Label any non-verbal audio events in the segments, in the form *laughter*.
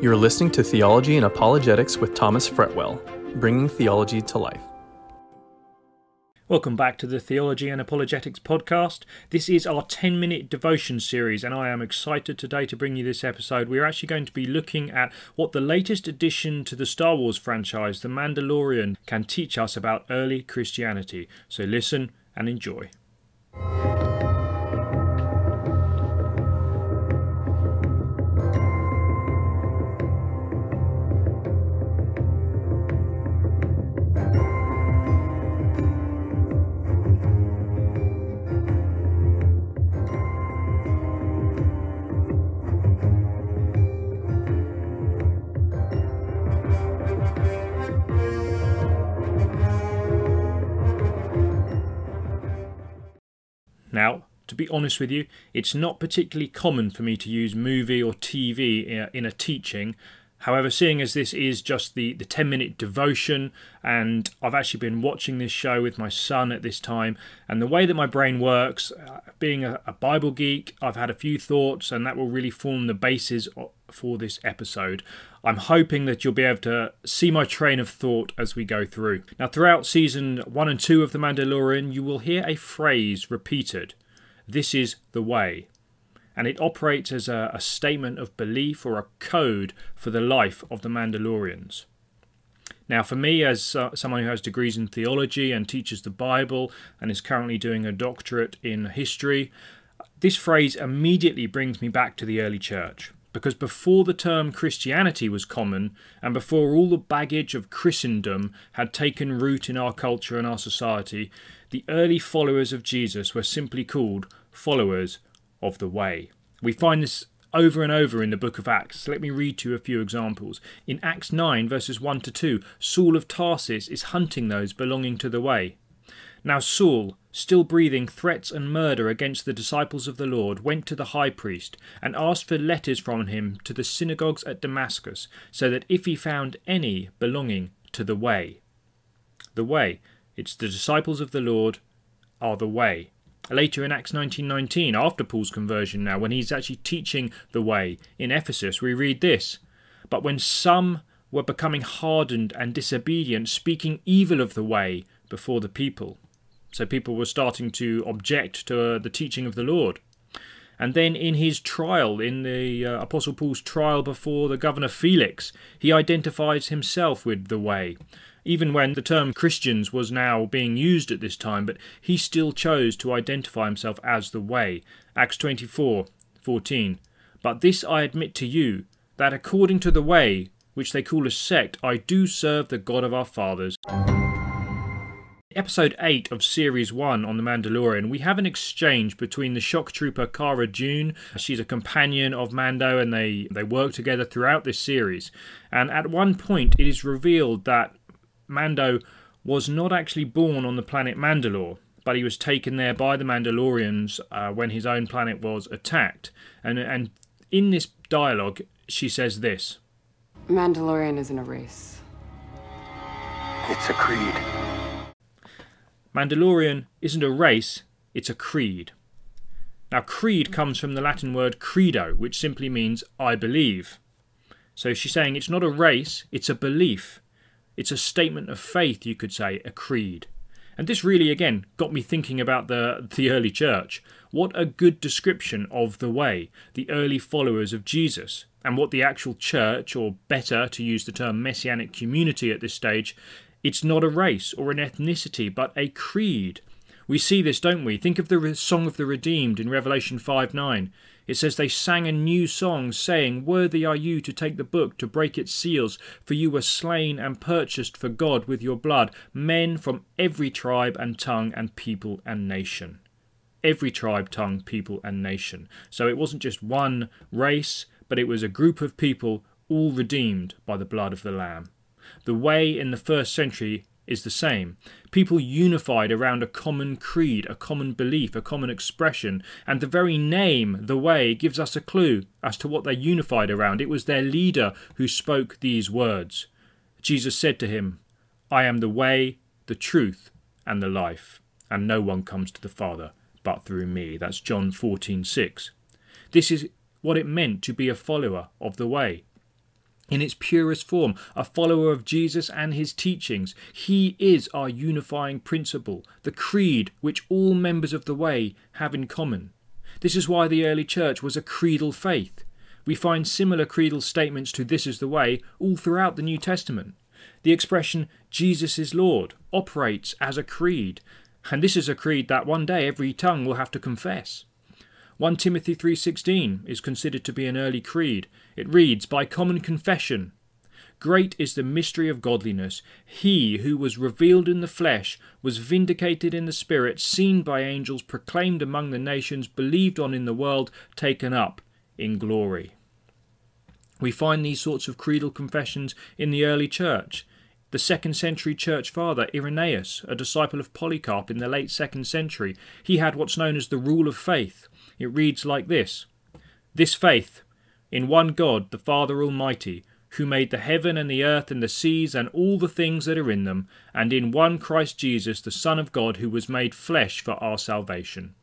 You're listening to Theology and Apologetics with Thomas Fretwell, bringing theology to life. Welcome back to the Theology and Apologetics podcast. This is our 10 minute devotion series, and I am excited today to bring you this episode. We're actually going to be looking at what the latest addition to the Star Wars franchise, The Mandalorian, can teach us about early Christianity. So listen and enjoy. To be honest with you, it's not particularly common for me to use movie or TV in a teaching. However, seeing as this is just the, the 10 minute devotion, and I've actually been watching this show with my son at this time, and the way that my brain works, uh, being a, a, Bible geek, I've had a few thoughts, and that will really form the basis for this episode. I'm hoping that you'll be able to see my train of thought as we go through. Now, throughout season 1 and 2 of The Mandalorian, you will hear a phrase repeated This is the way and it operates as a, a statement of belief or a code for the life of the Mandalorians. Now, for me, as uh, someone who has degrees in theology and teaches the Bible and is currently doing a doctorate in history, this phrase immediately brings me back to the early church. Because before the term Christianity was common, and before all the baggage of Christendom had taken root in our culture and our society, the early followers of Jesus were simply called followers of the way. We find this over and over in the book of Acts. Let me read to you a few examples. In Acts 9, verses 1 to 2, Saul of Tarsus is hunting those belonging to the way. Now Saul, still breathing threats and murder against the disciples of the Lord, went to the high priest and asked for letters from him to the synagogues at Damascus, so that if he found any belonging to the way, the way, it's the disciples of the Lord are the way. Later in Acts 19:19, after Paul's conversion now, when he's actually teaching the way in Ephesus, we read this: "But when some were becoming hardened and disobedient, speaking evil of the way before the people." So people were starting to object to uh, the teaching of the Lord. And then in his trial, in the uh, Apostle Paul's trial before the governor Felix, he identifies himself with the way even when the term Christians was now being used at this time, but he still chose to identify himself as the way. Acts 24 14. But this I admit to you, that according to the way, which they call a sect, I do serve the God of our fathers. Episode 8 of Series 1 on The Mandalorian, we have an exchange between the shock trooper Cara Dune. She's a companion of Mando and they, they work together throughout this series. And at one point, it is revealed that Mando was not actually born on the planet Mandalore, but he was taken there by the Mandalorians uh, when his own planet was attacked. And, and in this dialogue, she says this Mandalorian isn't a race, it's a creed. Mandalorian isn't a race, it's a creed. Now, creed comes from the Latin word credo, which simply means I believe. So she's saying it's not a race, it's a belief. It's a statement of faith, you could say, a creed. And this really, again, got me thinking about the, the early church. What a good description of the way, the early followers of Jesus, and what the actual church, or better, to use the term messianic community at this stage, it's not a race or an ethnicity, but a creed. We see this, don't we? Think of the Song of the Redeemed in Revelation 5 9. It says they sang a new song, saying, Worthy are you to take the book, to break its seals, for you were slain and purchased for God with your blood, men from every tribe and tongue and people and nation. Every tribe, tongue, people, and nation. So it wasn't just one race, but it was a group of people all redeemed by the blood of the Lamb. The way in the first century is the same. People unified around a common creed, a common belief, a common expression, and the very name, the way, gives us a clue as to what they unified around. It was their leader who spoke these words. Jesus said to him, I am the way, the truth, and the life, and no one comes to the Father but through me. That's John 14:6. This is what it meant to be a follower of the way. In its purest form, a follower of Jesus and his teachings. He is our unifying principle, the creed which all members of the way have in common. This is why the early church was a creedal faith. We find similar creedal statements to this is the way all throughout the New Testament. The expression Jesus is Lord operates as a creed, and this is a creed that one day every tongue will have to confess. 1 Timothy 3:16 is considered to be an early creed. It reads, "By common confession, Great is the mystery of godliness. He who was revealed in the flesh was vindicated in the spirit, seen by angels, proclaimed among the nations, believed on in the world, taken up in glory. We find these sorts of creedal confessions in the early church. The second century church father, Irenaeus, a disciple of Polycarp in the late second century, he had what's known as the rule of faith. It reads like this This faith, in one God, the Father Almighty, who made the heaven and the earth and the seas and all the things that are in them, and in one Christ Jesus, the Son of God, who was made flesh for our salvation,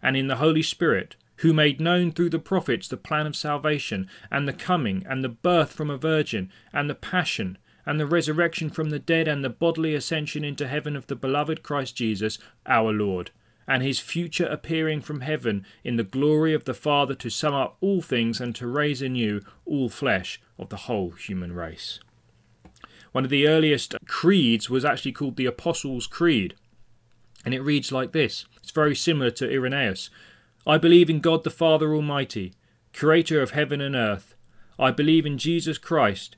and in the Holy Spirit, who made known through the prophets the plan of salvation, and the coming, and the birth from a virgin, and the passion, and the resurrection from the dead, and the bodily ascension into heaven of the beloved Christ Jesus, our Lord and his future appearing from heaven in the glory of the Father to sum up all things and to raise anew all flesh of the whole human race. One of the earliest creeds was actually called the Apostles' Creed, and it reads like this it's very similar to Irenaeus. I believe in God the Father Almighty, creator of heaven and earth. I believe in Jesus Christ,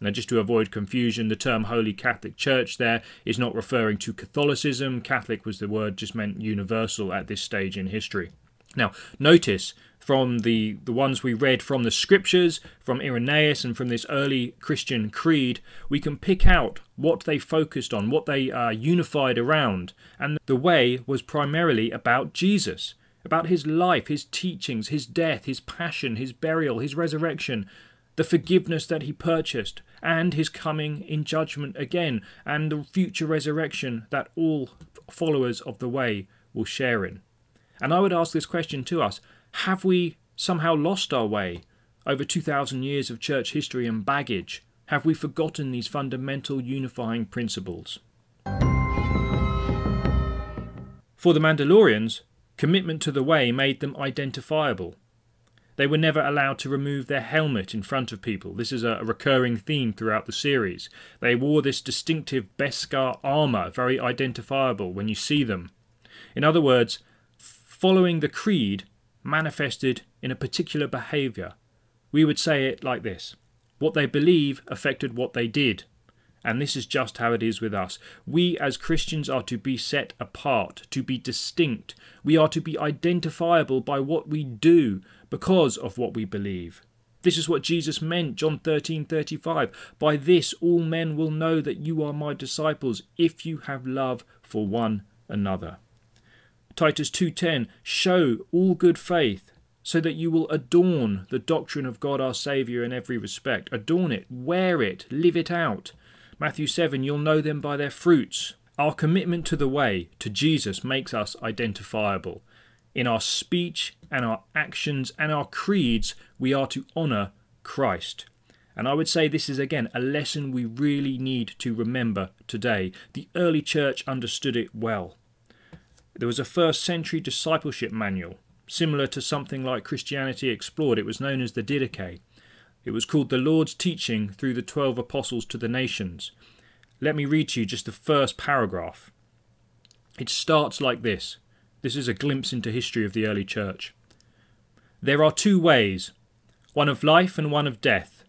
Now, just to avoid confusion, the term Holy Catholic Church there is not referring to Catholicism. Catholic was the word just meant universal at this stage in history. Now, notice from the, the ones we read from the scriptures, from Irenaeus, and from this early Christian creed, we can pick out what they focused on, what they uh, unified around. And the way was primarily about Jesus, about his life, his teachings, his death, his passion, his burial, his resurrection, the forgiveness that he purchased, and his coming in judgment again, and the future resurrection that all followers of the way will share in. And I would ask this question to us Have we somehow lost our way over 2,000 years of church history and baggage? Have we forgotten these fundamental unifying principles? For the Mandalorians, commitment to the way made them identifiable. They were never allowed to remove their helmet in front of people. This is a recurring theme throughout the series. They wore this distinctive Beskar armour, very identifiable when you see them. In other words, following the creed manifested in a particular behaviour. We would say it like this What they believe affected what they did. And this is just how it is with us. We as Christians are to be set apart, to be distinct. We are to be identifiable by what we do, because of what we believe. This is what Jesus meant, John 13:35. By this all men will know that you are my disciples if you have love for one another. Titus 2:10 Show all good faith so that you will adorn the doctrine of God our savior in every respect. Adorn it, wear it, live it out. Matthew 7 You'll know them by their fruits. Our commitment to the way, to Jesus, makes us identifiable. In our speech and our actions and our creeds, we are to honour Christ. And I would say this is again a lesson we really need to remember today. The early church understood it well. There was a first century discipleship manual, similar to something like Christianity Explored. It was known as the Didache. It was called The Lord's Teaching Through the Twelve Apostles to the Nations. Let me read to you just the first paragraph. It starts like this this is a glimpse into history of the early church. There are two ways, one of life and one of death,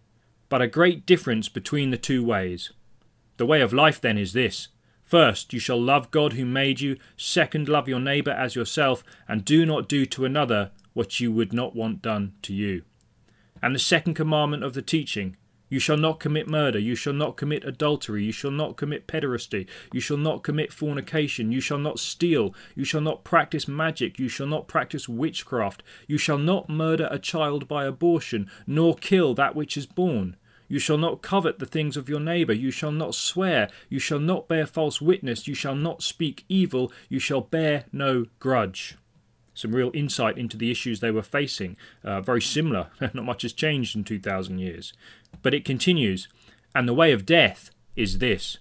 but a great difference between the two ways. The way of life then is this. First, you shall love God who made you. Second, love your neighbour as yourself, and do not do to another what you would not want done to you. And the second commandment of the teaching You shall not commit murder. You shall not commit adultery. You shall not commit pederasty. You shall not commit fornication. You shall not steal. You shall not practice magic. You shall not practice witchcraft. You shall not murder a child by abortion, nor kill that which is born. You shall not covet the things of your neighbour. You shall not swear. You shall not bear false witness. You shall not speak evil. You shall bear no grudge some real insight into the issues they were facing. Uh, very similar, *laughs* not much has changed in 2,000 years. But it continues, and the way of death is this.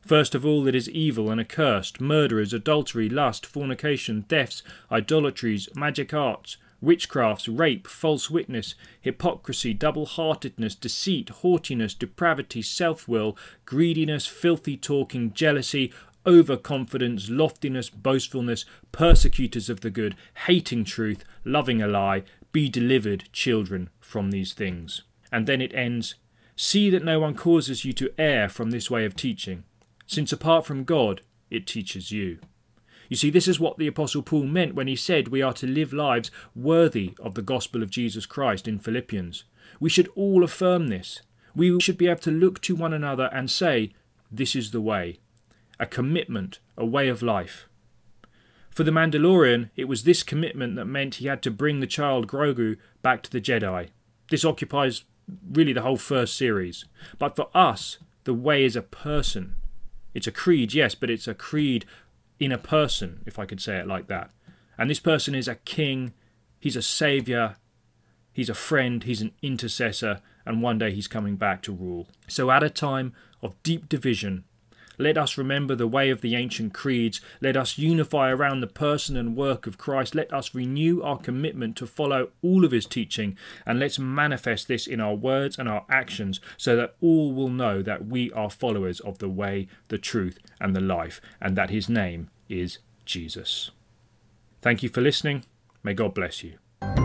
First of all, it is evil and accursed murderers, adultery, lust, fornication, thefts, idolatries, magic arts, witchcrafts, rape, false witness, hypocrisy, double heartedness, deceit, haughtiness, depravity, self will, greediness, filthy talking, jealousy, overconfidence, loftiness, boastfulness, persecutors of the good, hating truth, loving a lie, be delivered, children, from these things. And then it ends See that no one causes you to err from this way of teaching, since apart from God it teaches you. You see, this is what the Apostle Paul meant when he said we are to live lives worthy of the gospel of Jesus Christ in Philippians. We should all affirm this. We should be able to look to one another and say, This is the way a commitment, a way of life. For the Mandalorian, it was this commitment that meant he had to bring the child Grogu back to the Jedi. This occupies really the whole first series. But for us, the way is a person. It's a creed, yes, but it's a creed in a person, if I could say it like that. And this person is a king, he's a saviour, he's a friend, he's an intercessor, and one day he's coming back to rule. So, at a time of deep division, let us remember the way of the ancient creeds. Let us unify around the person and work of Christ. Let us renew our commitment to follow all of his teaching. And let's manifest this in our words and our actions so that all will know that we are followers of the way, the truth, and the life, and that his name is Jesus. Thank you for listening. May God bless you.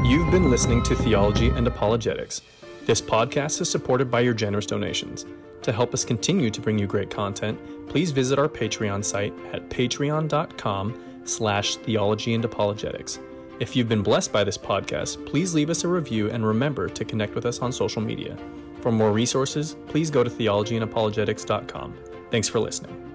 You've been listening to Theology and Apologetics. This podcast is supported by your generous donations. To help us continue to bring you great content, please visit our Patreon site at patreon.com slash theology and apologetics. If you've been blessed by this podcast, please leave us a review and remember to connect with us on social media. For more resources, please go to theologyandapologetics.com. Thanks for listening.